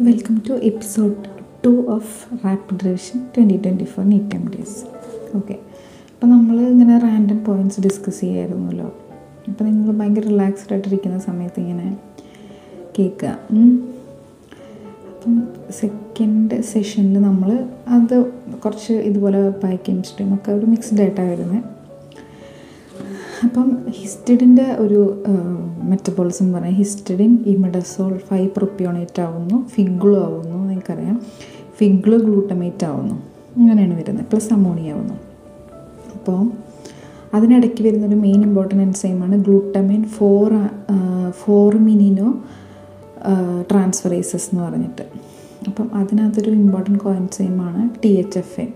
Welcome to episode two of rapid revision twenty twenty four NEET M days okay അപ്പോൾ നമ്മൾ ഇങ്ങനെ random points discuss ചെയ്യായിരുന്നല്ലോ. അപ്പോൾ നിങ്ങൾ ഭയങ്കര റിലാക്സ്ഡ് ആയിട്ടിരിക്കുന്ന സമയത്ത് ഇങ്ങനെ കേൾക്കുക. അപ്പം സെക്കൻഡ് സെഷനിൽ നമ്മൾ അത് കുറച്ച് ഇതുപോലെ പായ്ക്കിൻസ്റ്റും ഒക്കെ ഒരു മിക്സ്ഡ് ആയിട്ടാണ് വരുന്നത് അപ്പം ഹിസ്റ്റഡിന്റെ ഒരു മെറ്റബോളിസം എന്ന് പറയാം ഹിസ്റ്റഡിൻ ഇമിഡസോൾ ഫൈവ് പ്രൊപ്യോണേറ്റ് ആവുന്നു ഫിഗ്ലു ആവുന്നു നിങ്ങൾക്കറിയാം ഫിഗ്ലു ഗ്ലൂട്ടമേറ്റ് ആവുന്നു. അങ്ങനെയാണ് വരുന്നത്. പ്ലസ് അമോണിയ ആവുന്നു. അപ്പോൾ അതിനിടയ്ക്ക് വരുന്നൊരു മെയിൻ ഇമ്പോർട്ടന്റ് എൻസൈമാണ് ഗ്ലൂട്ടമിൻ ഫോർ ഫോർമിനിനോ ട്രാൻസ്ഫറേസസ് എന്ന് പറഞ്ഞിട്ട്. അപ്പം അതിനകത്തൊരു important കോയിൻസൈമാണ് T H F A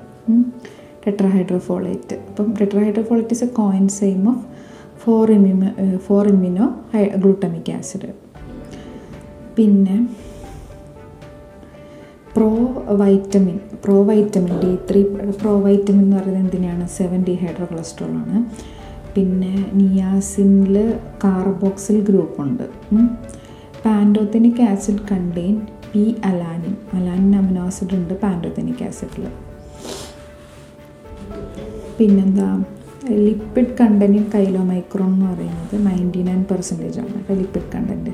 tetrahydrofolate അപ്പം tetrahydrofolate is a coenzyme of for formimino glutamic acid. പിന്നെ pro vitamin pro vitamin D three pro vitamin എന്ന് പറയുന്നത് എന്തിനാണ്? സെവൻ ഡി ഹൈഡ്രോ കൊളസ്ട്രോൾ ആണ് പിന്നെ നിയാസിനിൽ കാർബോക്സിൽ ഗ്രൂപ്പ് ഉണ്ട് pantothenic acid contain P alanine. Alanine amino acid ഉണ്ട് pantothenic ആസിഡിൽ പിന്നെന്താ? ലിപ്പിഡ് കണ്ടന്റിൻ കൈലോമൈക്രോൺ എന്ന് പറയുന്നത് നയന്റി നയൻ പെർസെന്റേജ് ആണ്. അപ്പോൾ ലിപ്പിഡ് കണ്ടന്റ്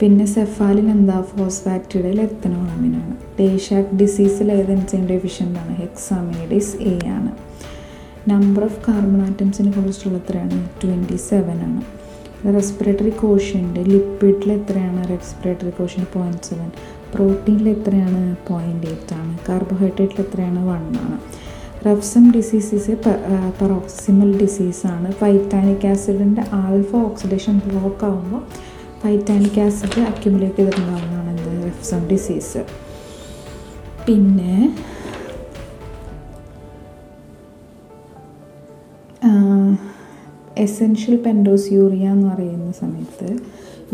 പിന്നെ സെഫാലിൻ എന്താ? ഫോസ്ഫാറ്റിയുടെ ലെത്തനോളാമിനാണ് ടേഷാക്ക് ഡിസീസിൽ ഏത് എൻസൈം ഡെഫിഷ്യന്റ് ആണ്? ഹെക്സാമേഡിസ് എ ആണ്. നമ്പർ ഓഫ് കാർബൺ ആറ്റംസിനെ കുറിച്ചുള്ള എത്രയാണ്? ട്വന്റി സെവൻ ആണ്. റെസ്പിറേറ്ററി കോഷ്യന്റ് ലിപ്പിഡിൽ എത്രയാണ്? റെസ്പിറേറ്ററി കോഷ്യന്റ് പോയിന്റ് സെവൻ പ്രോട്ടീനിൽ എത്രയാണ്? പോയിന്റ് എയ്റ്റ് ആണ്. കാർബോഹൈഡ്രേറ്റിൽ എത്രയാണ്? വൺ ആണ്. റഫ്സം ഡിസീസ് എ പെറോക്സിമൽ ഡിസീസാണ്. ഫൈറ്റാനിക് ആസിഡിന്റെ ആൽഫ ഓക്സിഡേഷൻ ബ്ലോക്ക് ആകുമ്പോൾ ഫൈറ്റാനിക് ആസിഡ് അക്യുമുലേറ്റ് ചെയ്തിട്ടുണ്ടാകുന്നതാണ് എന്ത് റഫ്സം ഡിസീസ്. പിന്നെ എസെൻഷ്യൽ പെൻഡോസ് യൂറിയ എന്ന് പറയുന്ന സമയത്ത്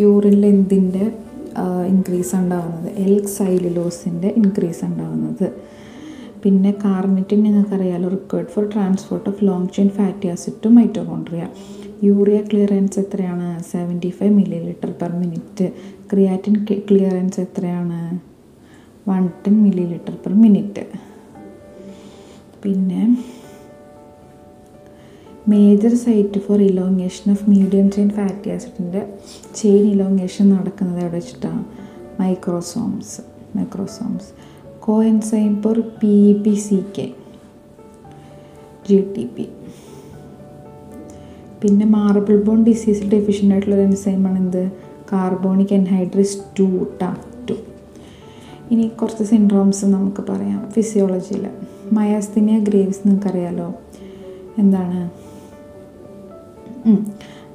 യൂറിനിൽ എന്തിന്റെ ഇൻക്രീസ് ഉണ്ടാകുന്നത് എൽ സൈലുലോസിന്റെ ഇൻക്രീസ് ഉണ്ടാകുന്നത് പിന്നെ കാർണിറ്റിൻ നിങ്ങൾക്കറിയാലോ required for transport of long chain fatty acid to mitochondria urea clearance എത്രയാണ്? Seventy five millilitre per minute creatine clearance എത്രയാണ്? One ten millilitre per minute പിന്നെ major site for elongation of medium chain fatty ആസിഡിന്റെ chain elongation നടക്കുന്നത് എവിടെ വെച്ചിട്ടാണ് microsomes microsomes coenzyme for P P C K. G T P. പിന്നെ marble bone ഡിസീസിൽ deficient ആയിട്ടുള്ള ഒരു എൻസൈമാണ് എന്ത്? കാർബോണിക് എൻഹൈഡ്രസ് ടു ടാ ടു ഇനി കുറച്ച് സിൻഡ്രോംസ് നമുക്ക് പറയാം. ഫിസിയോളജിയിൽ മയാസ്തിനിയ ഗ്രേവ്സ് നിങ്ങൾക്കറിയാലോ? എന്താണ്?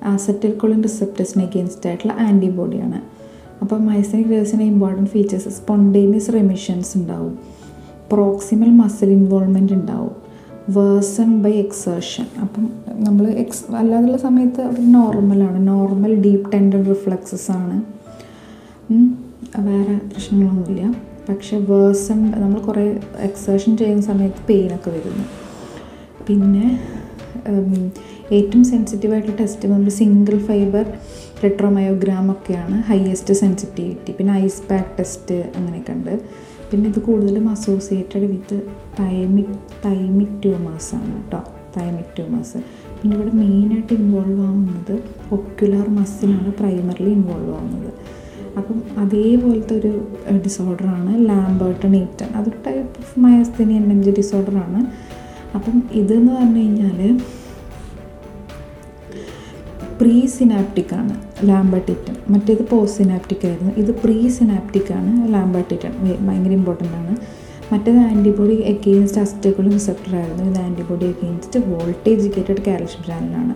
ആസറ്റിൽ കൊളിൻ റിസെപ്റ്റസിന് എഗെയിൻസ്റ്റ് ആയിട്ടുള്ള ആന്റിബോഡിയാണ് അപ്പോൾ മൈസനിക് ഗ്രേവ്സിന്റെ ഇമ്പോർട്ടന്റ് ഫീച്ചേഴ്സ് സ്പോണ്ടേനിയസ് റെമിഷൻസ് ഉണ്ടാവും. പ്രോക്സിമൽ മസിൽ ഇൻവോൾവ്മെന്റ് ഉണ്ടാവും. വേഴ്സൺ ബൈ എക്സേർഷൻ അപ്പം നമ്മൾ എക്സ് അല്ലാതുള്ള സമയത്ത് അവർ നോർമലാണ് നോർമൽ ഡീപ് ടെൻഡൻ റിഫ്ലക്സസ് ആണ്. വേറെ പ്രശ്നങ്ങളൊന്നുമില്ല. പക്ഷേ വേഴ്സൺ നമ്മൾ കുറേ എക്സേർഷൻ ചെയ്യുന്ന സമയത്ത് പെയിനൊക്കെ വരുന്നു. പിന്നെ ഏറ്റവും സെൻസിറ്റീവ് ആയിട്ടുള്ള ടെസ്റ്റ് നമ്മൾ സിംഗിൾ ഫൈബർ റെട്രോമയോഗ്രാം ഒക്കെയാണ് ഹയസ്റ്റ് സെൻസിറ്റിവിറ്റി പിന്നെ ഐസ് പാക്ക് ടെസ്റ്റ് അങ്ങനെയൊക്കെ ഉണ്ട്. പിന്നെ ഇത് കൂടുതലും associated with thymic thymic tumours ആണ് കേട്ടോ തൈമിക് ട്യൂമേഴ്സ് പിന്നെ ഇവിടെ മെയിനായിട്ട് ഇൻവോൾവ് ആവുന്നത് ഒക്യുലർ മസിലാണ് പ്രൈമറിലി ഇൻവോൾവ് ആവുന്നത്. അപ്പം അതേപോലത്തെ ഒരു ഡിസോർഡറാണ് ലാംബേർട്ടൺ ഈറ്റൺ അതൊരു type of myasthenia N M J ഡിസോർഡറാണ് അപ്പം ഇതെന്ന് പറഞ്ഞു കഴിഞ്ഞാൽ പ്രീ സിനാപ്റ്റിക് ആണ് ലാംബർട്ടിറ്റൻ മറ്റേത് പോസ്റ്റ് സിനാപ്റ്റിക് ആയിരുന്നു. ഇത് പ്രീ സിനാപ്റ്റിക് ആണ് ലാംബർട്ടിറ്റൻ ഭയങ്കര ഇമ്പോർട്ടന്റ് ആണ്. മറ്റേത് ആന്റിബോഡി എഗെയിൻസ്റ്റ് അസ്റ്റേക്കുലർ റിസപ്റ്റർ ആയിരുന്നു. ഇത് antibody against voltage gated calcium ചാനലാണ്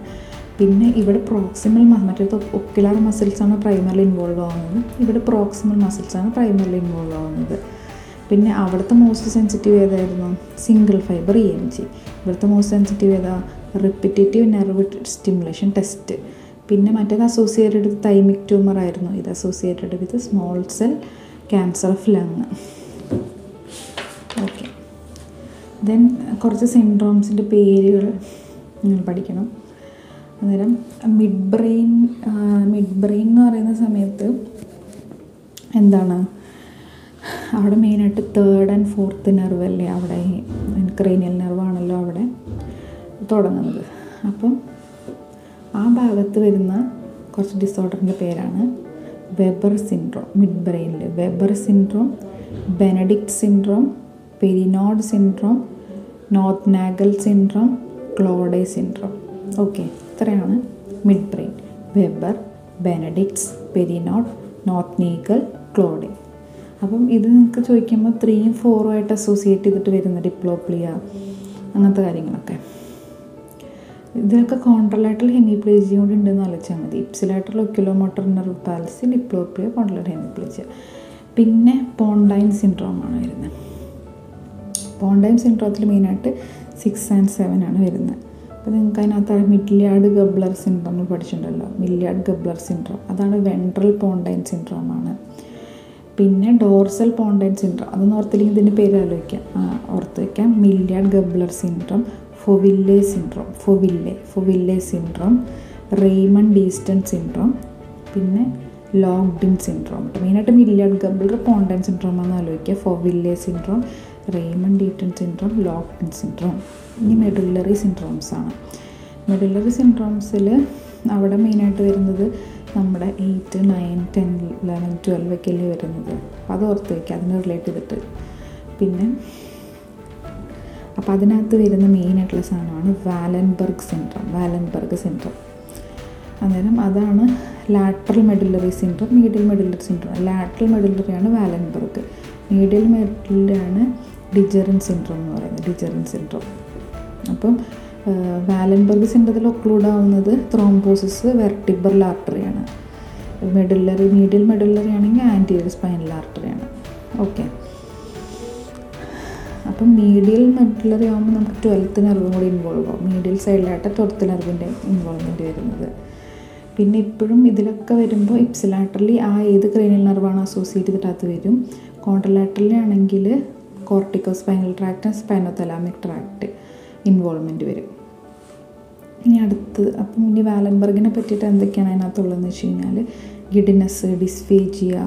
പിന്നെ ഇവിടെ പ്രോക്സിമൽ മറ്റേത് ഒക്കുലാർ മസിൽസാണ് പ്രൈമറിൽ ഇൻവോൾവ് ആവുന്നത്. ഇവിടെ പ്രോക്സിമൽ മസിൽസാണ് പ്രൈമറിൽ ഇൻവോൾവ് ആവുന്നത്. പിന്നെ അവിടുത്തെ മോസ്റ്റ് സെൻസിറ്റീവ് ഏതായിരുന്നു? Single fibre E M G ഇവിടുത്തെ മോസ്റ്റ് സെൻസിറ്റീവ് ഏതാ? റിപ്പിറ്റേറ്റീവ് നെർവ് സ്റ്റിമുലേഷൻ ടെസ്റ്റ് പിന്നെ മറ്റേത് അസോസിയേറ്റഡ് വിത്ത് തൈമിക് ട്യൂമർ ആയിരുന്നു. ഇത് associated with small cell cancer of lung okay then കുറച്ച് സിൻഡ്രോംസിന്റെ പേരുകൾ നിങ്ങൾ പഠിക്കണം. അന്നേരം മിഡ് ബ്രെയിൻ മിഡ് ബ്രെയിൻ എന്ന് പറയുന്ന സമയത്ത് എന്താണ്? അവിടെ മെയിനായിട്ട് തേർഡ് ആൻഡ് ഫോർത്ത് നെർവ് അല്ലേ? അവിടെ ക്രേനിയൽ നെർവാണല്ലോ അവിടെ. തുടങ്ങുന്നത്. അപ്പം ആ ഭാഗത്ത് വരുന്ന കുറച്ച് ഡിസോർഡറിന്റെ പേരാണ് വെബർ സിൻഡ്രോം മിഡ് ബ്രെയിനിൽ Weber syndrome Benedikt syndrome Parinaud syndrome Nothnagel syndrome Claude syndrome okay ഇത്രയാണ് midbrain Weber Benedikt's Parinaud Nothnagel Claude അപ്പം ഇത് നിങ്ങൾക്ക് ചോദിക്കുമ്പോൾ ത്രീയും ഫോറും ആയിട്ട് അസോസിയേറ്റ് ചെയ്തിട്ട് വരുന്ന ഡിപ്ലോപ്ലിയ അങ്ങനത്തെ കാര്യങ്ങളൊക്കെ. ഇതിലൊക്കെ കോൺട്രലായിട്ടുള്ള ഹെമിപ്ലേജിയ കൂടി ഉണ്ടെന്ന് ആലോചിച്ചാൽ മതി. ഇപ്സിലായിട്ടുള്ള നെർവ് പാലസി ഡിപ്ലോപ്ലിയ കോൺട്രലായിട്ട് ഹെമിപ്ലേജിയ പിന്നെ പോണ്ടൈൻ സിൻഡ്രോം ആണ് വരുന്നത്. പോണ്ടൈൻ സിൻഡ്രോത്തിൽ മെയിനായിട്ട് സിക്സ് ആൻഡ് സെവൻ ആണ് വരുന്നത്. അപ്പോൾ നിങ്ങൾക്ക് അതിനകത്ത് മില്ലിയാർഡ് ഗബ്ലർ സിൻഡ്രോം പഠിച്ചിട്ടുണ്ടല്ലോ. മില്ലിയാർഡ് ഗബ്ലർ സിൻഡ്രോം അതാണ് വെൻട്രൽ പോണ്ടൈൻ സിൻഡ്രോം ആണ്. പിന്നെ ഡോർസൽ പോണ്ടൈൻ സിൻഡ്രോം അതൊന്ന് ഓർത്തില്ലെങ്കിൽ ഇതിന്റെ പേര് ആലോചിക്കാം. ഓർത്ത് വയ്ക്കാം Millard Gubler syndrome Foville syndrome Foville Foville syndrome Raymond Cestan syndrome പിന്നെ ലോക്ഡിൻ സിൻഡ്രോം മെയിനായിട്ട് മില്ലിയഡ് ഗബ്ലർ പോണ്ടൻ സിൻഡ്രോം ആണെന്ന് ആലോചിക്കുക. Foville syndrome Raymond Deaton syndrome locked in syndrome ഇനി മെഡുല്ലറി സിൻഡ്രോംസ് ആണ്. മെഡുല്ലറി സിൻഡ്രോംസിൽ അവിടെ മെയിനായിട്ട് വരുന്നത് നമ്മുടെ eight nine ten eleven twelve ഒക്കെ അല്ലേ വരുന്നത്. അപ്പോൾ അത് ഓർത്ത് വയ്ക്കുക അതിനെ റിലേറ്റ് ചെയ്തിട്ട്. പിന്നെ അപ്പോൾ അതിനകത്ത് വരുന്ന മെയിനായിട്ടുള്ള സാധനമാണ് വാലൻബർഗ് സിൻഡ്രം വാലൻബർഗ് സിൻഡ്രം അന്നേരം അതാണ് lateral medullary syndrome medial medullary syndrome lateral മെഡുലറിയാണ് Wallenberg medial മെഡുലറിയാണ് ഡിജറിൻ സിൻഡ്രം എന്ന് പറയുന്നത് ഡിജറിൻ സിൻഡ്രം അപ്പം വാലൻബർഗ് സിൻഡ്രത്തിൽ ഒക്ലൂഡ് ആവുന്നത് ത്രോംബോസിസ് വെർട്ടിബറൽ ആർട്ടറിയാണ് മെഡുലറി മീഡിൽ മെഡുലറി ആണെങ്കിൽ ആന്റിയർ സ്പൈനൽ ആർട്ടറിയാണ് ഓക്കെ അപ്പം മീഡിയൽ മെഡുലറി ആകുമ്പോൾ നമുക്ക് ട്വൽത്ത് നെർവും കൂടി ഇൻവോൾവ് ആകും മീഡിയൽ സൈഡിലായിട്ട് ട്വൽത്ത് നെർവിന്റെ ഇൻവോൾവ്മെന്റ് വരുന്നത്. പിന്നെ ഇപ്പോഴും ഇതിലൊക്കെ വരുമ്പോൾ ഇപ്സിലാറ്ററലി ആ ഏത് ക്രേനിയൽ നെർവാണ് അസോസിയേറ്റ് ചെയ്തിട്ട് വരും. കോൺട്രലാറ്ററലി ആണെങ്കിൽ corticospinal tract spinothalamic tract involvement വരും. ഇനി അടുത്ത് അപ്പം ഇനി വാലൻബർഗിനെ പറ്റിയിട്ട് എന്തൊക്കെയാണ് അതിനകത്തുള്ളതെന്ന് വെച്ച് കഴിഞ്ഞാൽ ഗിഡിനസ് ഡിസ്ഫേജിയ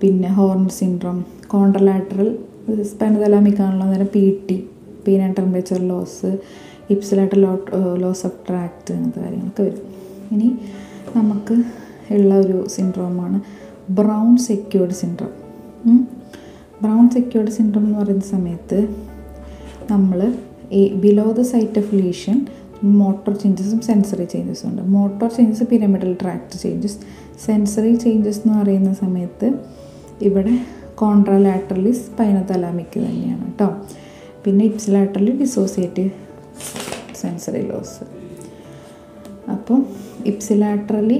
പിന്നെ ഹോർൺ സിൻഡ്രോം കോൺട്രലാറ്ററൽ ആണല്ലോ നേരം P T and temperature loss ഇപ്സിലായിട്ട് law loss of tract അങ്ങനത്തെ കാര്യങ്ങളൊക്കെ വരും. ഇനി നമുക്ക് ഉള്ള ഒരു സിൻഡ്രോമാണ് Brown Sequard syndrome Brown Sequard syndrome എന്ന് പറയുന്ന സമയത്ത് നമ്മൾ ഈ below the site of lesion motor ചേഞ്ചസും sensory ചേഞ്ചസും ഉണ്ട്. Motor changes pyramidal tract changes sensory changes എന്ന് പറയുന്ന സമയത്ത് ഇവിടെ കോൺട്രാലാറ്ററലി സ്പൈനതലാമിക് തന്നെയാണ് കേട്ടോ പിന്നെ ഇപ്സിലാറ്ററലി ഡിസോസിയേറ്റീവ് സെൻസറി ലോസ് അപ്പോൾ ipsilaterally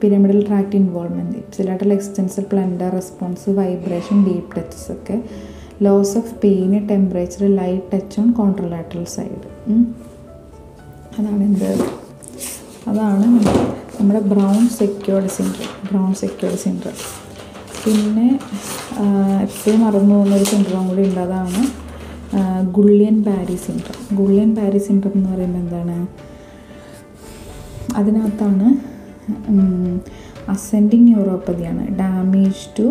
pyramidal tract involvement ipsilateral extensor plantar response vibration deep touches ഒക്കെ loss of pain temperature light touch on contralateral side അതാണ് എന്ത് അതാണ് നമ്മുടെ Brown Sequard syndrome Brown Sequard syndrome പിന്നെ എപ്പോഴും മറന്നു പോകുന്ന ഒരു സിൻഡ്രോം കൂടി ഉണ്ട്. അതാണ് Guillain Barre syndrome Guillain Barre syndrome എന്ന് പറയുമ്പോൾ എന്താണ്? അതിനകത്താണ് അസെൻഡിങ് ന്യൂറോപ്പതിയാണ് ഡാമേജ് ടു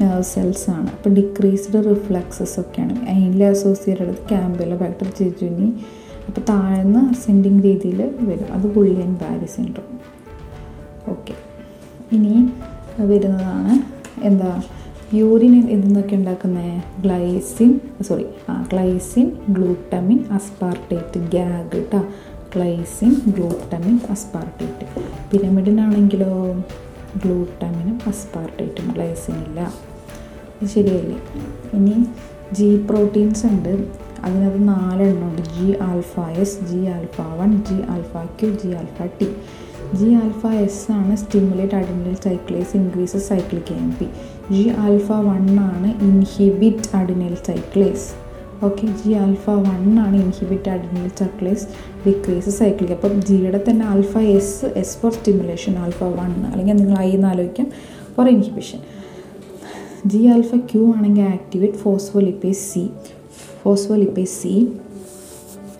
നെർവ് സെൽസ് ആണ്. അപ്പോൾ ഡിക്രീസ്ഡ് റിഫ്ലക്സസ് ഒക്കെയാണ്. അതിൽ അസോസിയേറ്റഡ് ക്യാമ്പല ബാക്ടർ ചേച്ചുനി അപ്പോൾ താഴ്ന്ന അസെൻഡിങ് രീതിയിൽ വരും. അത് ഗുള്ളിയൻ ബാരി സിൻഡ്രോം ഓക്കെ ഇനി വരുന്നതാണ് എന്താ യൂറിൻ ഇതെന്നൊക്കെ ഉണ്ടാക്കുന്ന? Glycine sorry ah glycine glutamine aspartate GAG കേട്ടോ ഗ്ലൈസിൻ ഗ്ലൂട്ടമിൻ അസ്പാർട്ടേറ്റ് പിരമിഡിനാണെങ്കിലോ ഗ്ലൂട്ടമിനും അസ്പാർട്ടേറ്റും ഗ്ലൈസിൻ ഇല്ല. അത് ശരിയല്ലേ? ഇനി ജി പ്രോട്ടീൻസ് ഉണ്ട്. അതിനകത്ത് നാലെണ്ണമുണ്ട് G alpha S G alpha one G alpha Q G alpha T G alpha S ആണ് stimulate adenyl cyclase increases cyclic M P G alpha one ആണ് inhibit adenyl cyclase okay G alpha one ആണ് inhibit adenyl cyclase decrease cyclic അപ്പം ജിയുടെ തന്നെ alpha S S for stimulation alpha one അല്ലെങ്കിൽ നിങ്ങൾ I എന്ന് ആലോചിക്കാം. For inhibition G alpha Q ആണെങ്കിൽ activate phospholipase C phospholipase C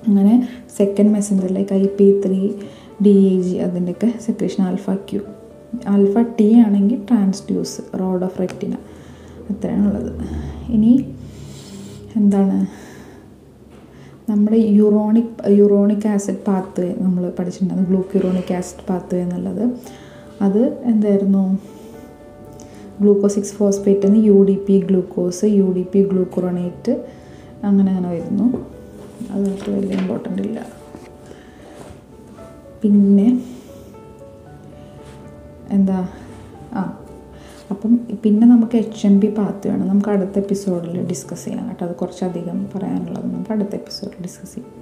അങ്ങനെ second മെസ്സഞ്ചറിലേക്ക് I P three D A G അതിന്റെയൊക്കെ secretion alpha Q alpha T ആണെങ്കിൽ ട്രാൻസ്ഡ്യൂസ് റോഡ് ഓഫ് റെറ്റിന അത്രയാണുള്ളത് ഇനി എന്താണ്? നമ്മുടെ യൂറോണിക് യൂറോണിക് ആസിഡ് പാത്ത് നമ്മൾ പഠിച്ചിട്ടുണ്ടായിരുന്നു ഗ്ലൂക്യൂറോണിക് ആസിഡ് പാത്ത് എന്നുള്ളത്. അത് എന്തായിരുന്നു? ഗ്ലൂക്കോസ് സിക്സ് ഫോസ്ഫേറ്റ് എന്ന് U D P glucose U D P glucuronate അങ്ങനെ അങ്ങനെ വരുന്നു. അതൊക്കെ വലിയ ഇമ്പോർട്ടന്റ് ഇല്ല. പിന്നെ എന്താ? ആ. അപ്പം പിന്നെ നമുക്ക് എച്ച് എം പി പാത്ത് വേണം. നമുക്ക് അടുത്ത എപ്പിസോഡിൽ ഡിസ്കസ് ചെയ്യാം കേട്ടോ. അത് കുറച്ചധികം പറയാനുള്ളത്. നമുക്ക് അടുത്ത എപ്പിസോഡിൽ ഡിസ്കസ് ചെയ്യാം.